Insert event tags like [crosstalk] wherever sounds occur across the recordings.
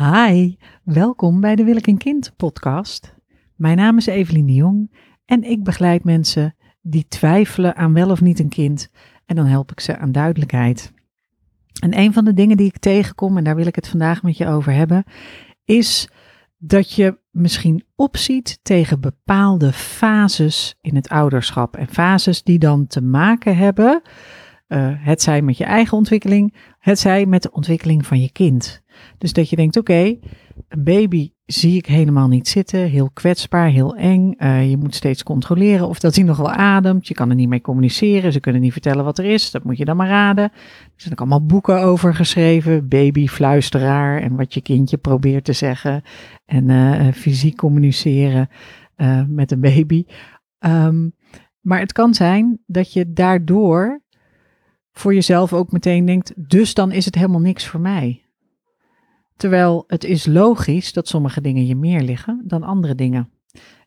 Hi, welkom bij de Wil ik een kind podcast. Mijn naam is Evelien de Jong en ik begeleid mensen die twijfelen aan wel of niet een kind en dan help ik ze aan duidelijkheid. En een van de dingen die ik tegenkom, en daar wil ik het vandaag met je over hebben, is dat je misschien opziet tegen bepaalde fases in het ouderschap. En fases die dan te maken hebben, uh, het zij met je eigen ontwikkeling, het zij met de ontwikkeling van je kind. Dus dat je denkt, oké, een baby zie ik helemaal niet zitten, heel kwetsbaar, heel eng. Uh, je moet steeds controleren of dat hij nog wel ademt. Je kan er niet mee communiceren, ze kunnen niet vertellen wat er is. Dat moet je dan maar raden. Er zijn ook allemaal boeken over geschreven, babyfluisteraar en wat je kindje probeert te zeggen. En uh, fysiek communiceren met een baby. Um, maar het kan zijn dat je daardoor voor jezelf ook meteen denkt, dus dan is het helemaal niks voor mij. Terwijl het is logisch dat sommige dingen je meer liggen dan andere dingen.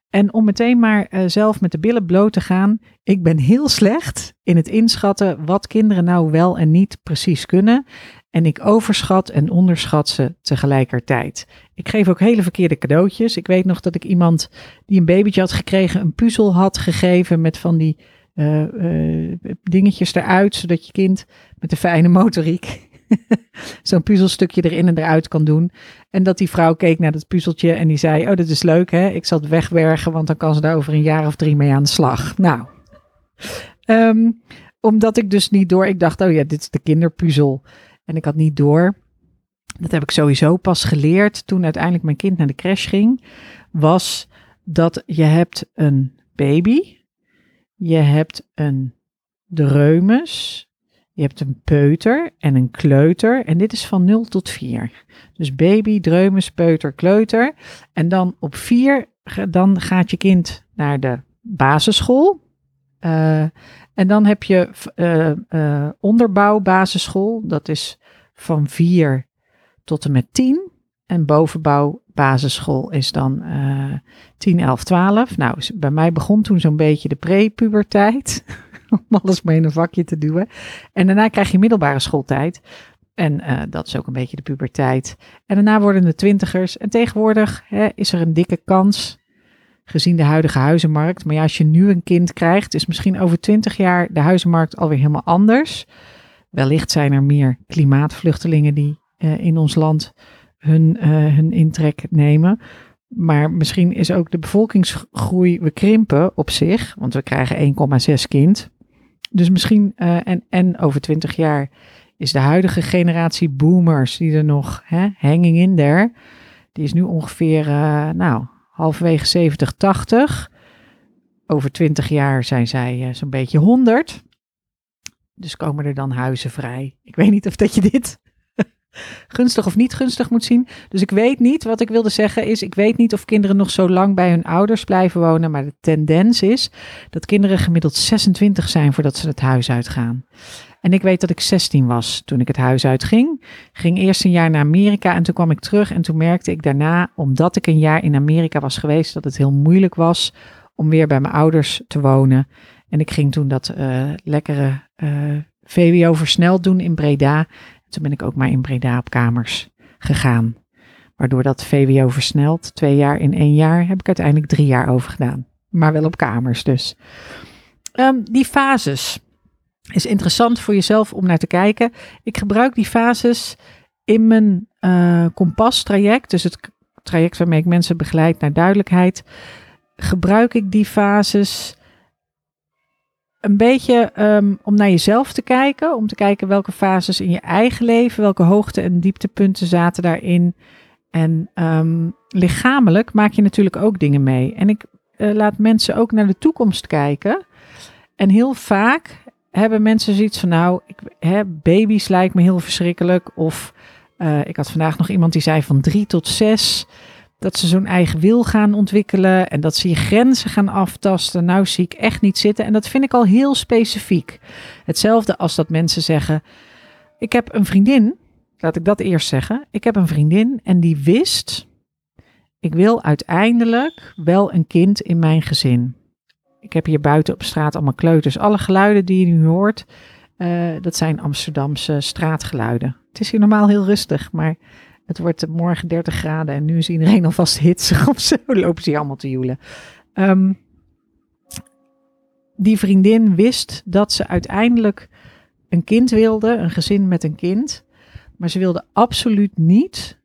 En om meteen maar uh, zelf met de billen bloot te gaan, ik ben heel slecht in het inschatten wat kinderen nou wel en niet precies kunnen. En ik overschat en onderschat ze tegelijkertijd. Ik geef ook hele verkeerde cadeautjes. Ik weet nog dat ik iemand die een babytje had gekregen, een puzzel had gegeven met van die uh, uh, dingetjes eruit, zodat je kind met de fijne motoriek [laughs] zo'n puzzelstukje erin en eruit kan doen. En dat die vrouw keek naar dat puzzeltje en die zei: Oh, dat is leuk hè, ik zal het wegwergen, want dan kan ze daar over een jaar of drie mee aan de slag. Nou, um, omdat ik dus niet door, ik dacht: Oh ja, dit is de kinderpuzzel. En ik had niet door. Dat heb ik sowieso pas geleerd toen uiteindelijk mijn kind naar de crash ging. Was dat je hebt een baby, je hebt een dreumes, je hebt een peuter en een kleuter. En dit is van 0 tot 4. Dus baby, dreumes, peuter, kleuter. En dan op 4, dan gaat je kind naar de basisschool. Uh, en dan heb je uh, uh, onderbouw basisschool. Dat is van 4 tot en met 10. En bovenbouw basisschool is dan 10, 11, 12. Nou, bij mij begon toen zo'n beetje de prepuberteit. [laughs] om alles maar in een vakje te duwen. En daarna krijg je middelbare schooltijd. En uh, dat is ook een beetje de puberteit. En daarna worden de twintigers. En tegenwoordig hè, is er een dikke kans, gezien de huidige huizenmarkt. Maar ja, als je nu een kind krijgt, is misschien over twintig jaar de huizenmarkt alweer helemaal anders. Wellicht zijn er meer klimaatvluchtelingen die uh, in ons land hun, uh, hun intrek nemen. Maar misschien is ook de bevolkingsgroei, we krimpen op zich, want we krijgen 1,6 kind. Dus misschien, uh, en, en over twintig jaar is de huidige generatie boomers, die er nog, hè, hanging in there, die is nu ongeveer, uh, nou, halverwege 70, 80. Over twintig jaar zijn zij zo'n beetje 100. Dus komen er dan huizen vrij. Ik weet niet of dat je dit gunstig of niet gunstig moet zien. Dus ik weet niet, wat ik wilde zeggen is, ik weet niet of kinderen nog zo lang bij hun ouders blijven wonen, maar de tendens is dat kinderen gemiddeld 26 zijn voordat ze het huis uitgaan. En ik weet dat ik 16 was toen ik het huis uitging. Ging eerst een jaar naar Amerika en toen kwam ik terug en toen merkte ik daarna, omdat ik een jaar in Amerika was geweest, dat het heel moeilijk was om weer bij mijn ouders te wonen. En ik ging toen dat uh, lekkere uh, VWO versneld doen in Breda. Toen ben ik ook maar in Breda op kamers gegaan. Waardoor dat VWO versneld, twee jaar in één jaar, heb ik uiteindelijk drie jaar over gedaan. Maar wel op kamers dus. Um, die fases is interessant voor jezelf om naar te kijken. Ik gebruik die fases in mijn uh, kompas traject, dus het traject waarmee ik mensen begeleid naar duidelijkheid. Gebruik ik die fases een beetje um, om naar jezelf te kijken. Om te kijken welke fases in je eigen leven, welke hoogte- en dieptepunten zaten daarin. En um, lichamelijk maak je natuurlijk ook dingen mee. En ik uh, laat mensen ook naar de toekomst kijken. En heel vaak hebben mensen zoiets van, nou, ik, hè, baby's lijkt me heel verschrikkelijk. Of uh, ik had vandaag nog iemand die zei van drie tot zes dat ze zo'n eigen wil gaan ontwikkelen en dat ze je grenzen gaan aftasten. Nou zie ik echt niet zitten. En dat vind ik al heel specifiek. Hetzelfde als dat mensen zeggen: Ik heb een vriendin, laat ik dat eerst zeggen. Ik heb een vriendin en die wist: Ik wil uiteindelijk wel een kind in mijn gezin. Ik heb hier buiten op straat allemaal kleuters. Alle geluiden die je nu hoort, uh, dat zijn Amsterdamse straatgeluiden. Het is hier normaal heel rustig, maar het wordt morgen 30 graden en nu is iedereen [laughs] alvast hitsig of zo. Lopen ze allemaal te joelen. Ehm, die vriendin wist dat ze uiteindelijk een kind wilde, een gezin met een kind. Maar ze wilde absoluut niet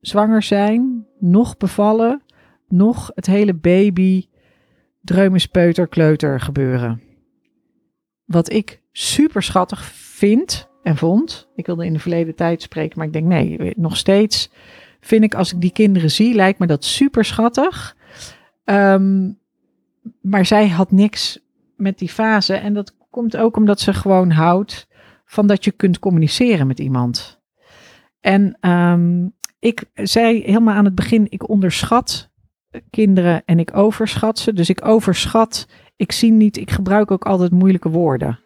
zwanger zijn, nog bevallen, nog het hele baby, dreumespeuter, kleuter gebeuren. Wat ik super schattig vind en vond. Ik wilde in de verleden tijd spreken, maar ik denk nee, nog steeds vind ik als ik die kinderen zie, lijkt me dat super schattig. Ehm, maar zij had niks met die fase en dat komt ook omdat ze gewoon houdt van dat je kunt communiceren met iemand. En ehm, ik zei helemaal aan het begin, ik onderschat kinderen en ik overschat ze. Dus ik overschat, ik zie niet, ik gebruik ook altijd moeilijke woorden.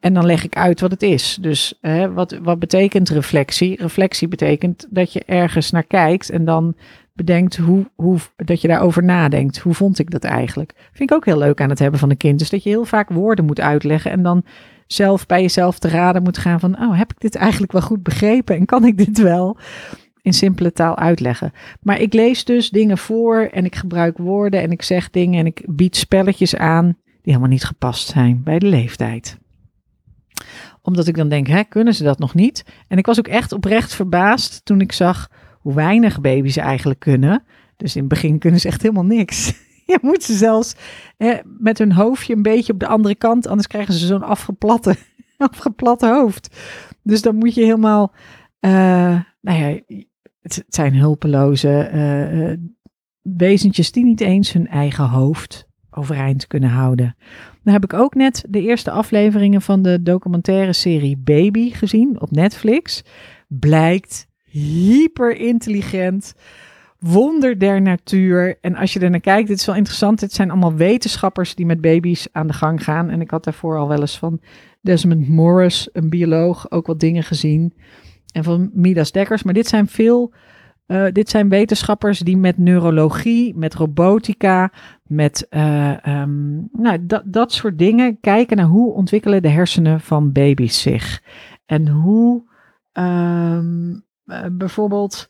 En dan leg ik uit wat het is. Dus hè, wat, wat betekent reflectie? Reflectie betekent dat je ergens naar kijkt en dan bedenkt hoe, hoe, dat je daarover nadenkt. Hoe vond ik dat eigenlijk? Vind ik ook heel leuk aan het hebben van een kind. Dus dat je heel vaak woorden moet uitleggen en dan zelf bij jezelf te raden moet gaan van, oh, heb ik dit eigenlijk wel goed begrepen en kan ik dit wel in simpele taal uitleggen? Maar ik lees dus dingen voor en ik gebruik woorden en ik zeg dingen en ik bied spelletjes aan die helemaal niet gepast zijn bij de leeftijd omdat ik dan denk, hè, kunnen ze dat nog niet? En ik was ook echt oprecht verbaasd toen ik zag hoe weinig baby's eigenlijk kunnen. Dus in het begin kunnen ze echt helemaal niks. [laughs] Je moet ze zelfs hè, met hun hoofdje een beetje op de andere kant, anders krijgen ze zo'n afgeplatte, [laughs] afgeplatte hoofd. Dus dan moet je helemaal, uh, nou ja, het, zijn hulpeloze uh, wezentjes die niet eens hun eigen hoofd overeind kunnen houden. Dan heb ik ook net de eerste afleveringen van de documentaire serie Baby gezien op Netflix. Blijkt hyper intelligent, wonder der natuur. En als je er naar kijkt, dit is wel interessant. Het zijn allemaal wetenschappers die met baby's aan de gang gaan. En ik had daarvoor al wel eens van Desmond Morris, een bioloog, ook wat dingen gezien. En van Midas Dekkers. Maar dit zijn veel uh, dit zijn wetenschappers die met neurologie, met robotica, met uh, um, nou, dat, dat soort dingen kijken naar hoe ontwikkelen de hersenen van baby's zich. En hoe um, uh, bijvoorbeeld,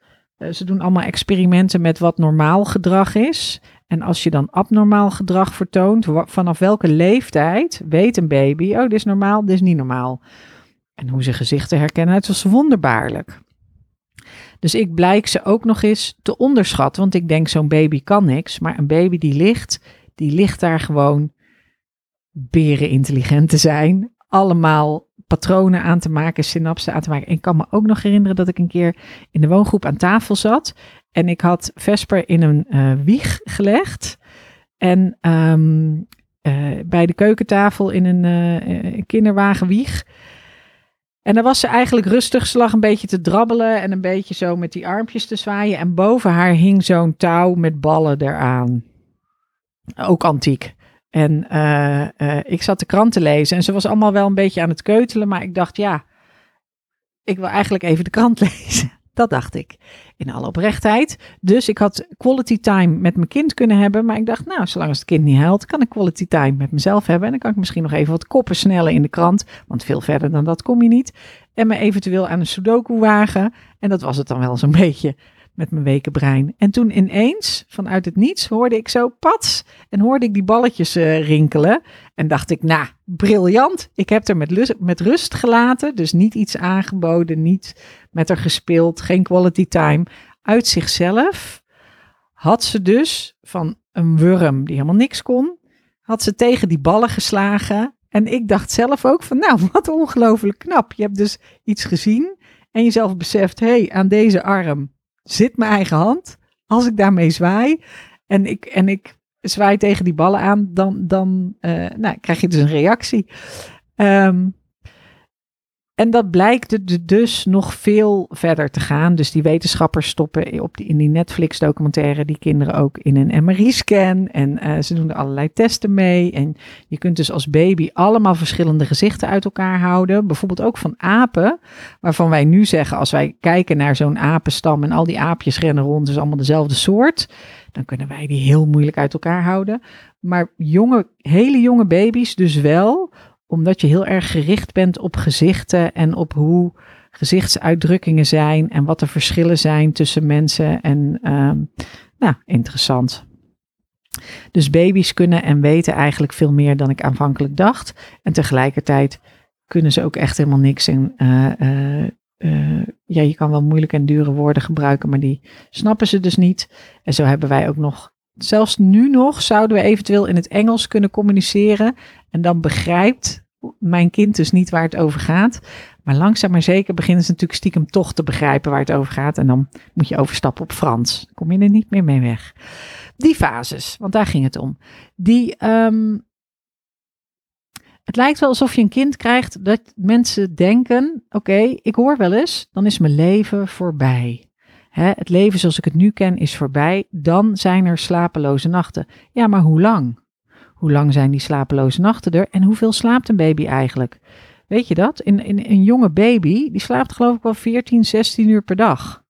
ze doen allemaal experimenten met wat normaal gedrag is. En als je dan abnormaal gedrag vertoont, vanaf welke leeftijd weet een baby, oh dit is normaal, dit is niet normaal. En hoe ze gezichten herkennen, het was wonderbaarlijk. Dus ik blijk ze ook nog eens te onderschatten, want ik denk zo'n baby kan niks, maar een baby die ligt, die ligt daar gewoon beren intelligent te zijn, allemaal patronen aan te maken, synapsen aan te maken. En ik kan me ook nog herinneren dat ik een keer in de woongroep aan tafel zat en ik had Vesper in een uh, wieg gelegd en um, uh, bij de keukentafel in een uh, kinderwagenwieg. En dan was ze eigenlijk rustig. Ze lag een beetje te drabbelen en een beetje zo met die armpjes te zwaaien. En boven haar hing zo'n touw met ballen eraan. Ook antiek. En uh, uh, ik zat de krant te lezen en ze was allemaal wel een beetje aan het keutelen. Maar ik dacht, ja, ik wil eigenlijk even de krant [laughs] lezen. Dat dacht ik in alle oprechtheid. Dus ik had quality time met mijn kind kunnen hebben. Maar ik dacht, nou, zolang als het kind niet huilt, kan ik quality time met mezelf hebben. En dan kan ik misschien nog even wat koppen snellen in de krant. Want veel verder dan dat kom je niet. En me eventueel aan een sudoku wagen. En dat was het dan wel zo'n [laughs] beetje met mijn wekenbrein. En toen ineens, vanuit het niets, hoorde ik zo pats en hoorde ik die balletjes uh, rinkelen. En dacht ik, nou, briljant. Ik heb er met, met rust gelaten, dus niet iets aangeboden, niet met haar gespeeld, geen quality time. Uit zichzelf had ze dus van een worm die helemaal niks kon, had ze tegen die ballen geslagen. En ik dacht zelf ook van, nou, wat ongelooflijk knap. Je hebt dus iets gezien en jezelf beseft, hé, hey, aan deze arm zit mijn eigen hand. Als ik daarmee zwaai en ik, en ik zwaai tegen die ballen aan, dan, dan uh, nou, krijg je dus een reactie. Um, en dat blijkt dus nog veel verder te gaan. Dus die wetenschappers stoppen op in die Netflix-documentaire die kinderen ook in een MRI-scan. En uh, ze doen er allerlei testen mee. En je kunt dus als baby allemaal verschillende gezichten uit elkaar houden. Bijvoorbeeld ook van apen. Waarvan wij nu zeggen, als wij kijken naar zo'n apenstam en al die aapjes rennen rond, dus allemaal dezelfde soort. Dan kunnen wij die heel moeilijk uit elkaar houden. Maar jonge, hele jonge baby's dus wel omdat je heel erg gericht bent op gezichten en op hoe gezichtsuitdrukkingen zijn en wat de verschillen zijn tussen mensen. En ehm, nou, interessant. Dus baby's kunnen en weten eigenlijk veel meer dan ik aanvankelijk dacht. En tegelijkertijd kunnen ze ook echt helemaal niks. En uh, ja, je kan wel moeilijke en dure woorden gebruiken, maar die snappen ze dus niet. En zo hebben wij ook nog, zelfs nu nog, zouden we eventueel in het Engels kunnen communiceren. En dan begrijpt mijn kind dus niet waar het over gaat. Maar langzaam maar zeker beginnen ze natuurlijk stiekem toch te begrijpen waar het over gaat. En dan moet je overstappen op Frans. Kom je er niet meer mee weg. Die fases, want daar ging het om. Die, ehm, het lijkt wel alsof je een kind krijgt dat mensen denken: oké, ik hoor wel eens, dan is mijn leven voorbij. Hè, het leven zoals ik het nu ken is voorbij. Dan zijn er slapeloze nachten. Ja, maar hoe lang? Hoe lang zijn die slapeloze nachten er? En hoeveel slaapt een baby eigenlijk? Weet je dat? In, in, een jonge baby, die slaapt geloof ik wel 14, 16 uur per dag.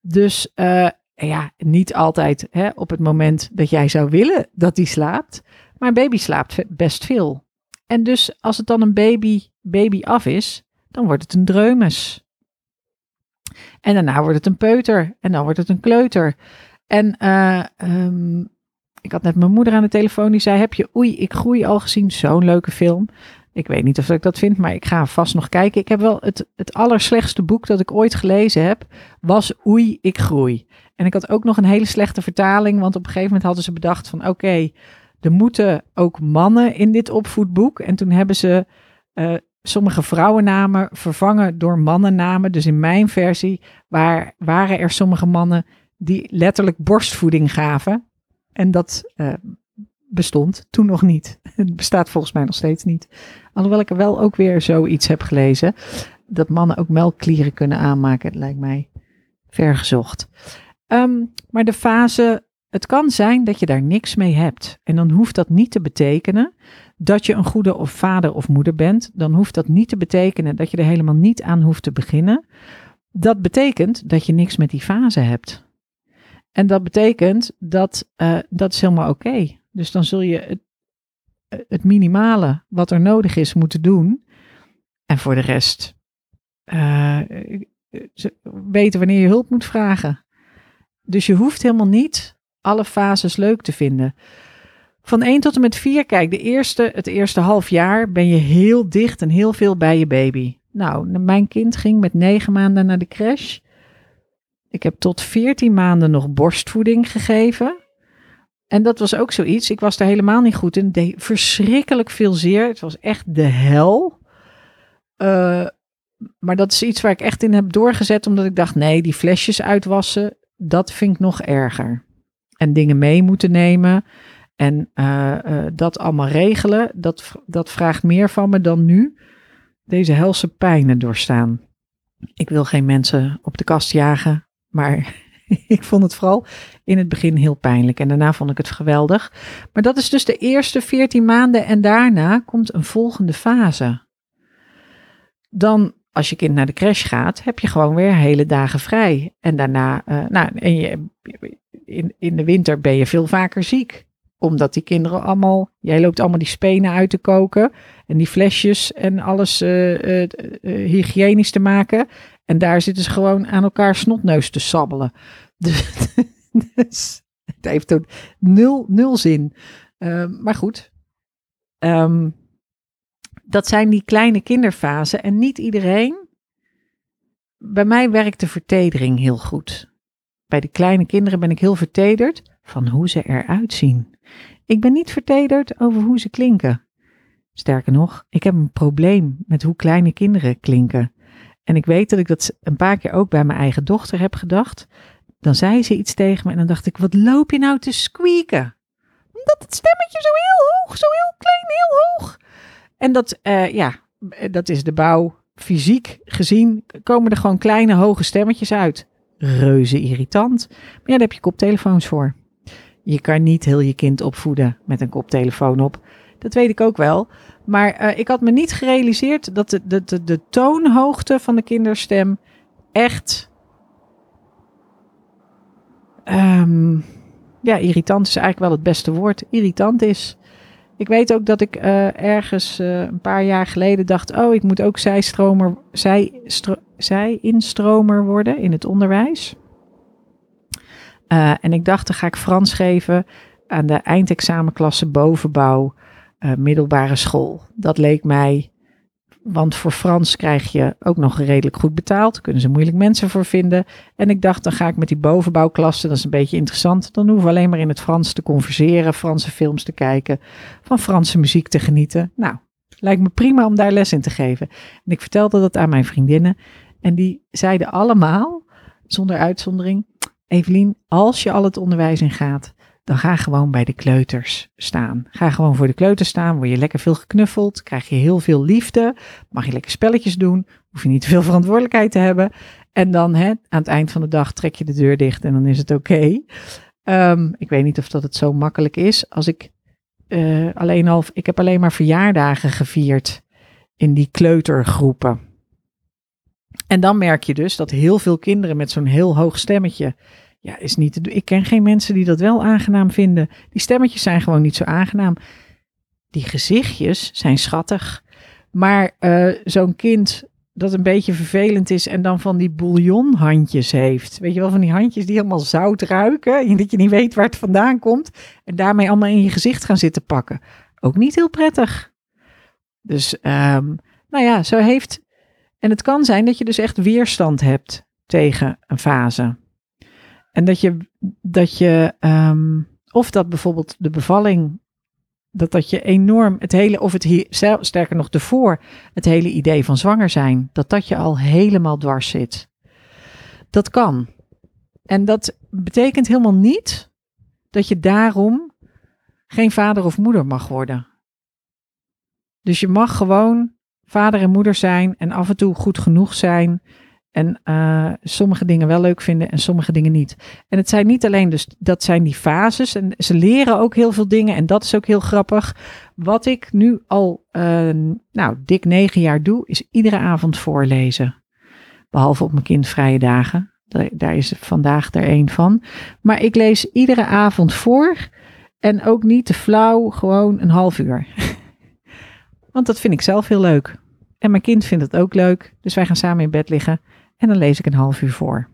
Dus uh, ja, niet altijd hè, op het moment dat jij zou willen dat die slaapt. Maar een baby slaapt best veel. En dus als het dan een baby, baby af is, dan wordt het een dreumes. En daarna wordt het een peuter. En dan wordt het een kleuter. En uh, ik had net mijn moeder aan de telefoon die zei: Heb je Oei, ik groei al gezien? Zo'n leuke film. Ik weet niet of ik dat vind, maar ik ga vast nog kijken. Ik heb wel het, het allerslechtste boek dat ik ooit gelezen heb, was Oei, ik groei. En ik had ook nog een hele slechte vertaling, want op een gegeven moment hadden ze bedacht van oké, er moeten ook mannen in dit opvoedboek. En toen hebben ze uh, sommige vrouwennamen vervangen door mannennamen. Dus in mijn versie waar, waren er sommige mannen die letterlijk borstvoeding gaven. En dat uh, bestond toen nog niet. Het bestaat volgens mij nog steeds niet. Alhoewel ik er wel ook weer zoiets heb gelezen. Dat mannen ook melkklieren kunnen aanmaken. Het lijkt mij vergezocht. Um, maar de fase, het kan zijn dat je daar niks mee hebt. En dan hoeft dat niet te betekenen dat je een goede of vader of moeder bent. Dan hoeft dat niet te betekenen dat je er helemaal niet aan hoeft te beginnen. Dat betekent dat je niks met die fase hebt. En dat betekent dat uh, dat is helemaal oké. Dus dan zul je het, het, minimale wat er nodig is moeten doen. En voor de rest uh, weten wanneer je hulp moet vragen. Dus je hoeft helemaal niet alle fases leuk te vinden. Van 1 tot en met 4, kijk, de eerste, het eerste half jaar ben je heel dicht en heel veel bij je baby. Nou, mijn kind ging met 9 maanden naar de crash. Ik heb tot 14 maanden nog borstvoeding gegeven. En dat was ook zoiets. Ik was er helemaal niet goed in. Deed verschrikkelijk veel zeer. Het was echt de hel. Uh, maar dat is iets waar ik echt in heb doorgezet, omdat ik dacht: nee, die flesjes uitwassen, dat vind ik nog erger. En dingen mee moeten nemen en uh, uh, dat allemaal regelen, dat, dat vraagt meer van me dan nu deze helse pijnen doorstaan. Ik wil geen mensen op de kast jagen, maar [laughs] ik vond het vooral in het begin heel pijnlijk en daarna vond ik het geweldig. Maar dat is dus de eerste 14 maanden en daarna komt een volgende fase. Dan als je kind naar de crash gaat, heb je gewoon weer hele dagen vrij. En daarna, uh, nou, en je, in, in de winter ben je veel vaker ziek. Omdat die kinderen allemaal, jij loopt allemaal die spenen uit te koken. En die flesjes en alles uh, uh, hygiënisch te maken. En daar zitten ze gewoon aan elkaar snotneus te sabbelen. [laughs] Dus, dus het heeft ook nul, nul zin. maar goed. Um, dat zijn die kleine kinderfasen en niet iedereen. Bij mij werkt de vertedering heel goed. Bij de kleine kinderen ben ik heel vertederd van hoe ze eruit zien. Ik ben niet vertederd over hoe ze klinken. Sterker nog, ik heb een probleem met hoe kleine kinderen klinken. En ik weet dat ik dat een paar keer ook bij mijn eigen dochter heb gedacht. Dan zei ze iets tegen me en dan dacht ik, wat loop je nou te squeaken? Omdat het stemmetje zo heel hoog, zo heel klein, heel hoog. En dat, uh, ja, dat is de bouw. Fysiek gezien komen er gewoon kleine hoge stemmetjes uit. Reuze irritant. Maar ja, daar heb je koptelefoons voor. Je kan niet heel je kind opvoeden met een koptelefoon op. Dat weet ik ook wel. Maar uh, ik had me niet gerealiseerd dat de, de, de, de toonhoogte van de kinderstem echt. Um, ja, irritant is eigenlijk wel het beste woord. Irritant is. Ik weet ook dat ik eh, ergens eh, een paar jaar geleden dacht: oh, ik moet ook zijstromer, zij, zij instromer worden in het onderwijs. en ik dacht, dan ga ik Frans geven aan de eindexamenklasse bovenbouw middelbare school. Dat leek mij want voor Frans krijg je ook nog redelijk goed betaald. Kunnen ze moeilijk mensen voor vinden. En ik dacht, dan ga ik met die bovenbouwklasse, dat is een beetje interessant. Dan hoeven we alleen maar in het Frans te converseren, Franse films te kijken, van Franse muziek te genieten. Nou, lijkt me prima om daar les in te geven. En ik vertelde dat aan mijn vriendinnen. En die zeiden allemaal, zonder uitzondering, Evelien, als je al het onderwijs in gaat, dan ga gewoon bij de kleuters staan. Ga gewoon voor de kleuters staan, word je lekker veel geknuffeld, krijg je heel veel liefde, mag je lekker spelletjes doen, hoef je niet te veel [laughs] verantwoordelijkheid te hebben. En dan hè, aan het eind van de dag trek je de deur dicht en dan is het oké. Ehm, ik weet niet of dat het zo makkelijk is. Als ik uh, alleen al, ik heb alleen maar verjaardagen gevierd in die kleutergroepen. En dan merk je dus dat heel veel kinderen met zo'n heel hoog stemmetje ja, is niet te doen. Ik ken geen mensen die dat wel aangenaam vinden. Die stemmetjes zijn gewoon niet zo aangenaam. Die gezichtjes zijn schattig. Maar uh, zo'n kind dat een beetje vervelend is en dan van die bouillonhandjes heeft. Weet je wel, van die handjes die helemaal zout ruiken. En [laughs] dat je niet weet waar het vandaan komt. En daarmee allemaal in je gezicht gaan zitten pakken. Ook niet heel prettig. Dus, um, nou ja, zo heeft. En het kan zijn dat je dus echt weerstand hebt tegen een fase. En dat je, dat je um, of dat bijvoorbeeld de bevalling, dat dat je enorm het hele, of het hier, sterker nog ervoor, het hele idee van zwanger zijn, dat dat je al helemaal dwars zit. Dat kan. En dat betekent helemaal niet dat je daarom geen vader of moeder mag worden. Dus je mag gewoon vader en moeder zijn en af en toe goed genoeg zijn en uh, sommige dingen wel leuk vinden en sommige dingen niet. En het zijn niet alleen dus, dat zijn die fases. En ze leren ook heel veel dingen. En dat is ook heel grappig. Wat ik nu al, uh, nou, dik negen jaar doe, is iedere avond voorlezen. Behalve op mijn kindvrije dagen. Daar, daar is vandaag er een van. Maar ik lees iedere avond voor. En ook niet te flauw, gewoon een half uur. [laughs] Want dat vind ik zelf heel leuk. En mijn kind vindt het ook leuk. Dus wij gaan samen in bed liggen. En dan lees ik een half uur voor.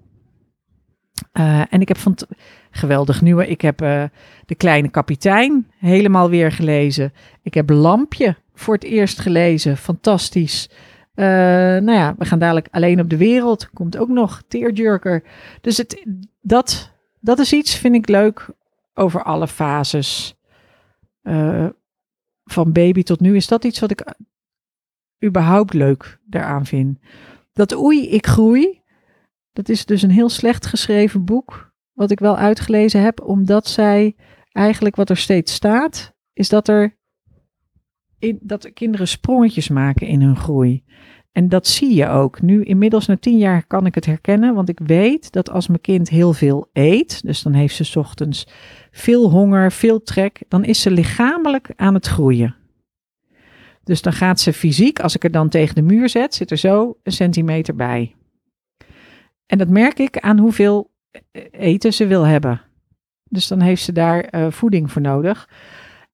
Uh, en ik heb van geweldig nieuwe. Ik heb uh, De Kleine Kapitein helemaal weer gelezen. Ik heb Lampje voor het eerst gelezen. Fantastisch. Uh, nou ja, we gaan dadelijk alleen op de wereld. Komt ook nog Tearjerker. Dus het, dat, dat is iets, vind ik leuk, over alle fases. van baby tot nu is dat iets wat ik überhaupt leuk daaraan vind. Dat Oei, ik groei. Dat is dus een heel slecht geschreven boek. Wat ik wel uitgelezen heb, omdat zij eigenlijk wat er steeds staat, is dat er in, dat kinderen sprongetjes maken in hun groei. En dat zie je ook. Nu, inmiddels na tien jaar kan ik het herkennen, want ik weet dat als mijn kind heel veel eet, dus dan heeft ze ochtends veel honger, veel trek, dan is ze lichamelijk aan het groeien. Dus dan gaat ze fysiek, als ik er dan tegen de muur zet, zit er zo een centimeter bij. En dat merk ik aan hoeveel eten ze wil hebben. Dus dan heeft ze daar uh, voeding voor nodig.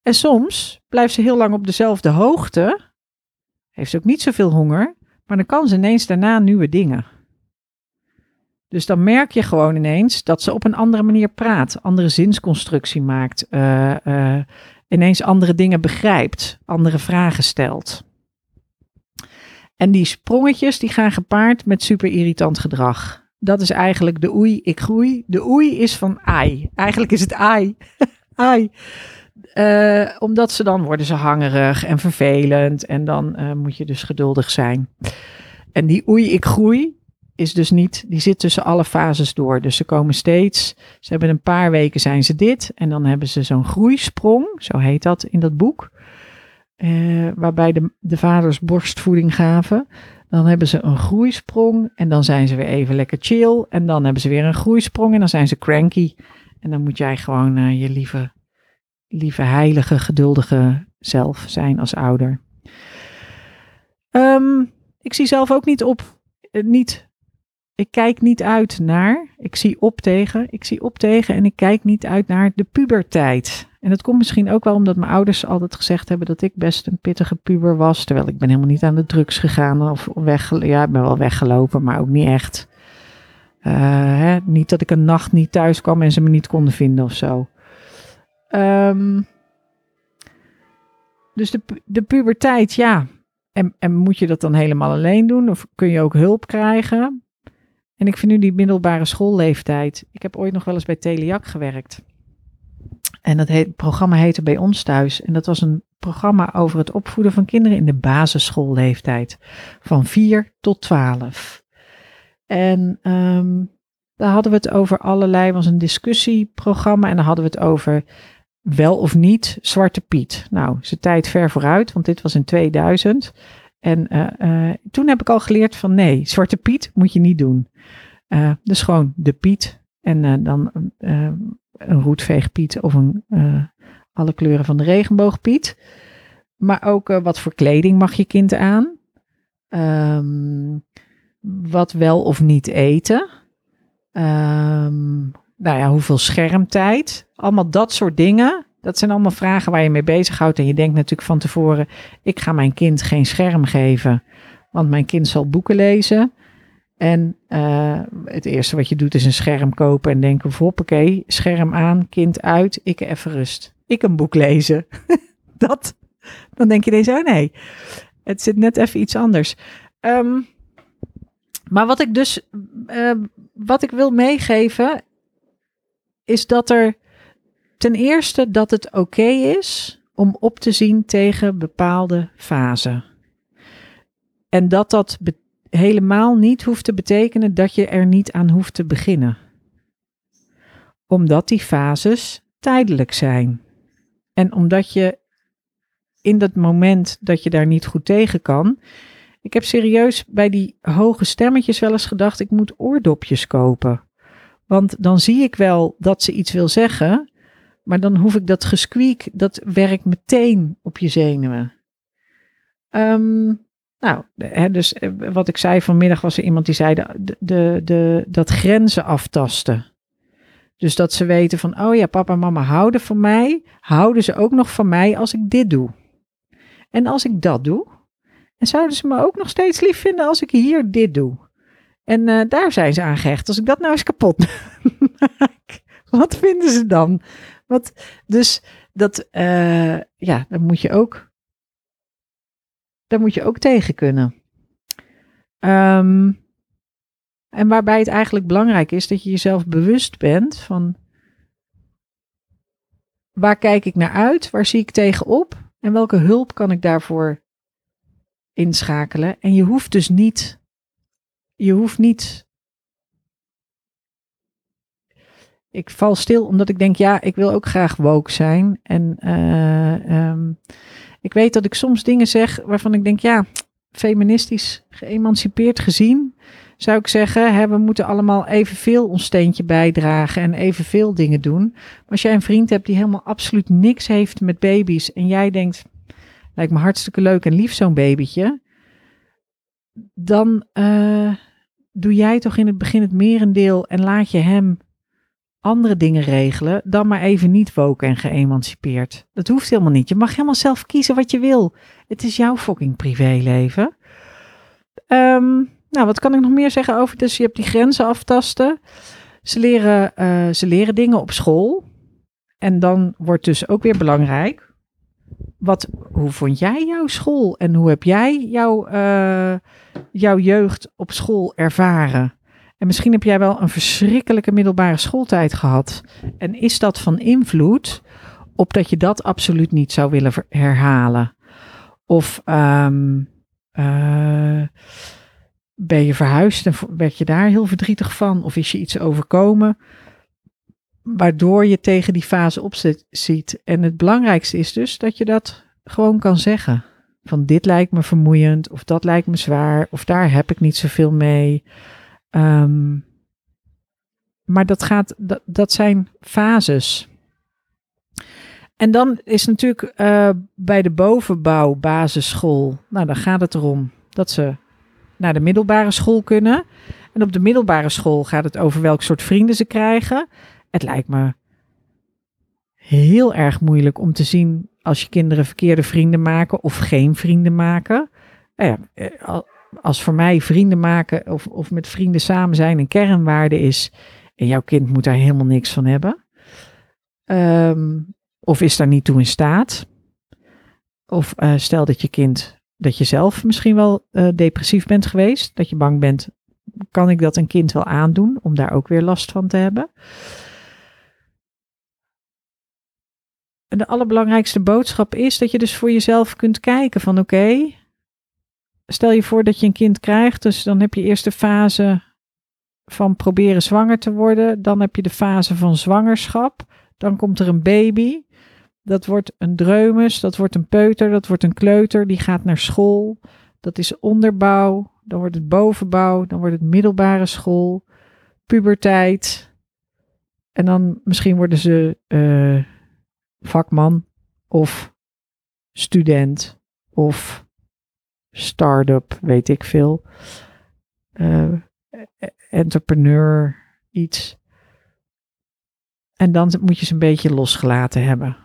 En soms blijft ze heel lang op dezelfde hoogte. Heeft ze ook niet zoveel honger. Maar dan kan ze ineens daarna nieuwe dingen. Dus dan merk je gewoon ineens dat ze op een andere manier praat, andere zinsconstructie maakt, uh, ineens andere dingen begrijpt, andere vragen stelt. En die sprongetjes die gaan gepaard met super irritant gedrag. Dat is eigenlijk de oei, ik groei. De oei is van ai. Eigenlijk is het ai. [laughs] ai. Uh, omdat ze dan worden ze hangerig en vervelend. En dan uh, moet je dus geduldig zijn. En die oei, ik groei, is dus niet, die zit tussen alle fases door. Dus ze komen steeds, ze hebben een paar weken zijn ze dit en dan hebben ze zo'n groeisprong, zo heet dat in dat boek, eh, waarbij de, de vaders borstvoeding gaven. Dan hebben ze een groeisprong en dan zijn ze weer even lekker chill en dan hebben ze weer een groeisprong en dan zijn ze cranky. En dan moet jij gewoon uh, je lieve, lieve, heilige, geduldige zelf zijn als ouder. Um, ik zie zelf ook niet op, uh, niet ik kijk niet uit naar, ik zie op tegen, ik zie op tegen en ik kijk niet uit naar de puberteit. En dat komt misschien ook wel omdat mijn ouders altijd gezegd hebben dat ik best een pittige puber was. Terwijl ik ben helemaal niet aan de drugs gegaan of weg, ja, ik ben wel weggelopen, maar ook niet echt. Uh, hè, niet dat ik een nacht niet thuis kwam en ze me niet konden vinden of zo. Um, dus de, de puberteit, ja. En, en moet je dat dan helemaal alleen doen? Of kun je ook hulp krijgen? En ik vind nu die middelbare schoolleeftijd. Ik heb ooit nog wel eens bij Teliak gewerkt. En dat heet, programma heette Bij ons thuis. En dat was een programma over het opvoeden van kinderen in de basisschoolleeftijd. Van 4 tot 12. En um, daar hadden we het over allerlei, was een discussieprogramma. En dan hadden we het over wel of niet Zwarte Piet. Nou, zijn tijd ver vooruit, want dit was in 2000. En uh, uh, toen heb ik al geleerd van nee, Zwarte Piet moet je niet doen. Uh, dus gewoon de Piet en dan een roetveegpiet of een alle kleuren van de regenboogpiet. Maar ook wat voor kleding mag je kind aan? Um, wat wel of niet eten? Um, nou ja, hoeveel schermtijd? Allemaal dat soort dingen. Dat zijn allemaal vragen waar je mee bezighoudt. En je denkt natuurlijk van tevoren: ik ga mijn kind geen scherm geven, want mijn kind zal boeken lezen. En uh, het eerste wat je doet is een scherm kopen en denken: hoppakee, scherm aan, kind uit, ik even rust. Ik een boek lezen. [laughs] dat, dan denk je deze: oh nee, het zit net even iets anders. Um, maar wat ik dus, uh, wat ik wil meegeven is dat er ten eerste dat het oké is om op te zien tegen bepaalde fasen. En dat dat helemaal niet hoeft te betekenen dat je er niet aan hoeft te beginnen. Omdat die fases tijdelijk zijn. En omdat je in dat moment dat je daar niet goed tegen kan. Ik heb serieus bij die hoge stemmetjes wel eens gedacht: ik moet oordopjes kopen. Want dan zie ik wel dat ze iets wil zeggen, maar dan hoef ik dat gesqueak, dat werkt meteen op je zenuwen. Um, nou, hè, dus eh, wat ik zei vanmiddag was er iemand die zei de, de, dat grenzen aftasten. Dus dat ze weten van, oh ja, papa en mama houden van mij, houden ze ook nog van mij als ik dit doe. En als ik dat doe, en zouden ze me ook nog steeds lief vinden als ik hier dit doe. En uh, daar zijn ze aan gehecht. Als ik dat nou eens kapot [laughs] maak, wat vinden ze dan? Wat, dus dat, uh, ja, dan moet je ook, daar moet je ook tegen kunnen. Um, en waarbij het eigenlijk belangrijk is dat je jezelf bewust bent van waar kijk ik naar uit, waar zie ik tegenop en welke hulp kan ik daarvoor inschakelen. En je hoeft dus niet je hoeft niet. Ik val stil omdat ik denk, ja, ik wil ook graag woke zijn. En uh, um, ik weet dat ik soms dingen zeg waarvan ik denk, ja, feministisch geëmancipeerd gezien, zou ik zeggen, hè, we moeten allemaal evenveel ons steentje bijdragen en evenveel dingen doen. Maar als jij een vriend hebt die helemaal absoluut niks heeft met baby's en jij denkt, lijkt me hartstikke leuk en lief zo'n babytje, dan uh, doe jij toch in het begin het merendeel en laat je hem andere dingen regelen, dan maar even niet woken en geëmancipeerd. Dat hoeft helemaal niet. Je mag helemaal zelf kiezen wat je wil. Het is jouw fucking privéleven. Um, nou, wat kan ik nog meer zeggen over? Dus je hebt die grenzen aftasten. Ze leren, uh, ze leren dingen op school. En dan wordt dus ook weer belangrijk wat, hoe vond jij jouw school en hoe heb jij jouw, uh, jouw jeugd op school ervaren? En misschien heb jij wel een verschrikkelijke middelbare schooltijd gehad. En is dat van invloed op dat je dat absoluut niet zou willen herhalen? Of um, uh, ben je verhuisd en werd je daar heel verdrietig van? Of is je iets overkomen? waardoor je tegen die fase op ziet. En het belangrijkste is dus dat je dat gewoon kan zeggen. Van dit lijkt me vermoeiend, of dat lijkt me zwaar, of daar heb ik niet zoveel mee. Um, maar dat, gaat, dat, dat zijn fases. En dan is natuurlijk uh, bij de bovenbouw basisschool, nou dan gaat het erom dat ze naar de middelbare school kunnen. En op de middelbare school gaat het over welk soort vrienden ze krijgen. Het lijkt me heel erg moeilijk om te zien als je kinderen verkeerde vrienden maken of geen vrienden maken. Nou ja, eh, als voor mij vrienden maken of, of met vrienden samen zijn een kernwaarde is. En jouw kind moet daar helemaal niks van hebben. Ehm, of is daar niet toe in staat. Of eh, stel dat je kind, dat je zelf misschien wel uh, depressief bent geweest. Dat je bang bent, kan ik dat een kind wel aandoen om daar ook weer last van te hebben. En de allerbelangrijkste boodschap is dat je dus voor jezelf kunt kijken van oké, stel je voor dat je een kind krijgt, dus dan heb je eerst de fase van proberen zwanger te worden, dan heb je de fase van zwangerschap, dan komt er een baby, dat wordt een dreumes, dat wordt een peuter, dat wordt een kleuter, die gaat naar school, dat is onderbouw, dan wordt het bovenbouw, dan wordt het middelbare school, puberteit, en dan misschien worden ze uh, vakman of student of start-up, weet ik veel. Uh, entrepreneur, iets. En dan moet je ze een beetje losgelaten hebben.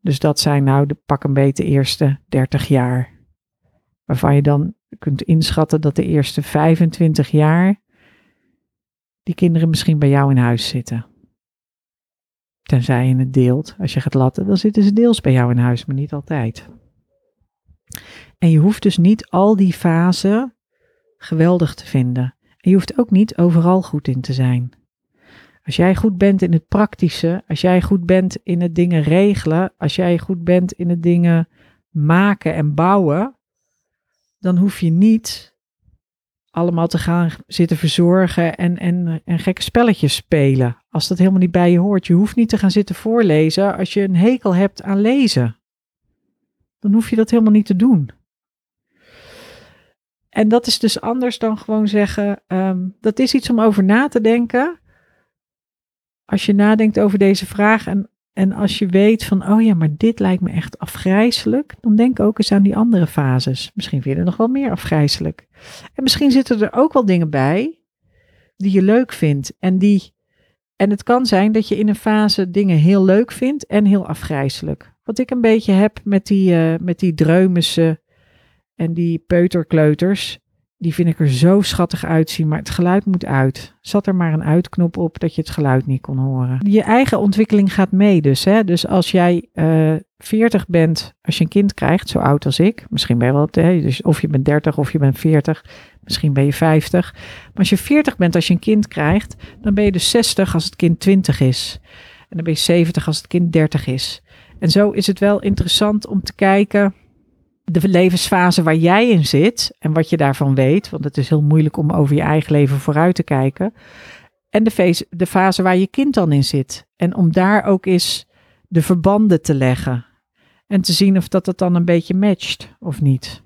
Dus dat zijn nou de pak een beetje eerste 30 jaar. Waarvan je dan kunt inschatten dat de eerste 25 jaar die kinderen misschien bij jou in huis zitten. Tenzij je het deelt. Als je gaat latten, dan zitten ze deels bij jou in huis, maar niet altijd. En je hoeft dus niet al die fasen geweldig te vinden. En je hoeft ook niet overal goed in te zijn. Als jij goed bent in het praktische, als jij goed bent in het dingen regelen, als jij goed bent in het dingen maken en bouwen, dan hoef je niet allemaal te gaan zitten verzorgen en, en, en gekke spelletjes spelen. Als dat helemaal niet bij je hoort. Je hoeft niet te gaan zitten voorlezen als je een hekel hebt aan lezen. Dan hoef je dat helemaal niet te doen. En dat is dus anders dan gewoon zeggen, ehm, dat is iets om over na te denken. Als je nadenkt over deze vraag en en als je weet van, oh ja, maar dit lijkt me echt afgrijzelijk, dan denk ook eens aan die andere fases. Misschien vind je er nog wel meer afgrijzelijk. En misschien zitten er ook wel dingen bij die je leuk vindt. En, die, en het kan zijn dat je in een fase dingen heel leuk vindt en heel afgrijzelijk. Wat ik een beetje heb met die, uh, met die en die peuterkleuters. Die vind ik er zo schattig uitzien, maar het geluid moet uit. Zat er maar een uitknop op dat je het geluid niet kon horen. Je eigen ontwikkeling gaat mee dus. Hè? Dus als jij uh, eh, 40 bent, als je een kind krijgt, zo oud als ik. Misschien ben je wel, hè, dus of je bent 30 of je bent 40. Misschien ben je 50. Maar als je 40 bent als je een kind krijgt, dan ben je dus 60 als het kind 20 is. En dan ben je 70 als het kind 30 is. En zo is het wel interessant om te kijken de levensfase waar jij in zit en wat je daarvan weet, want het is heel moeilijk om over je eigen leven vooruit te kijken. En de, de fase waar je kind dan in zit. En om daar ook eens de verbanden te leggen. En te zien of dat het dan een beetje matcht of niet.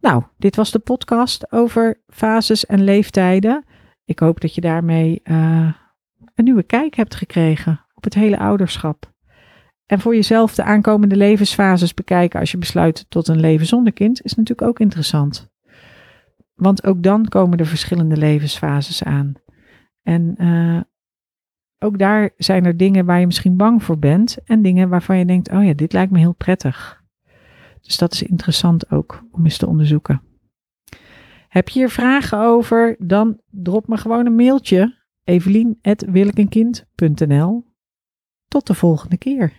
Nou, dit was de podcast over fases en leeftijden. Ik hoop dat je daarmee uh, een nieuwe kijk hebt gekregen op het hele ouderschap. En voor jezelf de aankomende levensfases bekijken als je besluit tot een leven zonder kind is natuurlijk ook interessant. Want ook dan komen er verschillende levensfases aan. En uh, ook daar zijn er dingen waar je misschien bang voor bent en dingen waarvan je denkt, oh ja, dit lijkt me heel prettig. Dus dat is interessant ook om eens te onderzoeken. Heb je hier vragen over, dan drop me gewoon een mailtje. Evelien.willekenkind.nl Tot de volgende keer.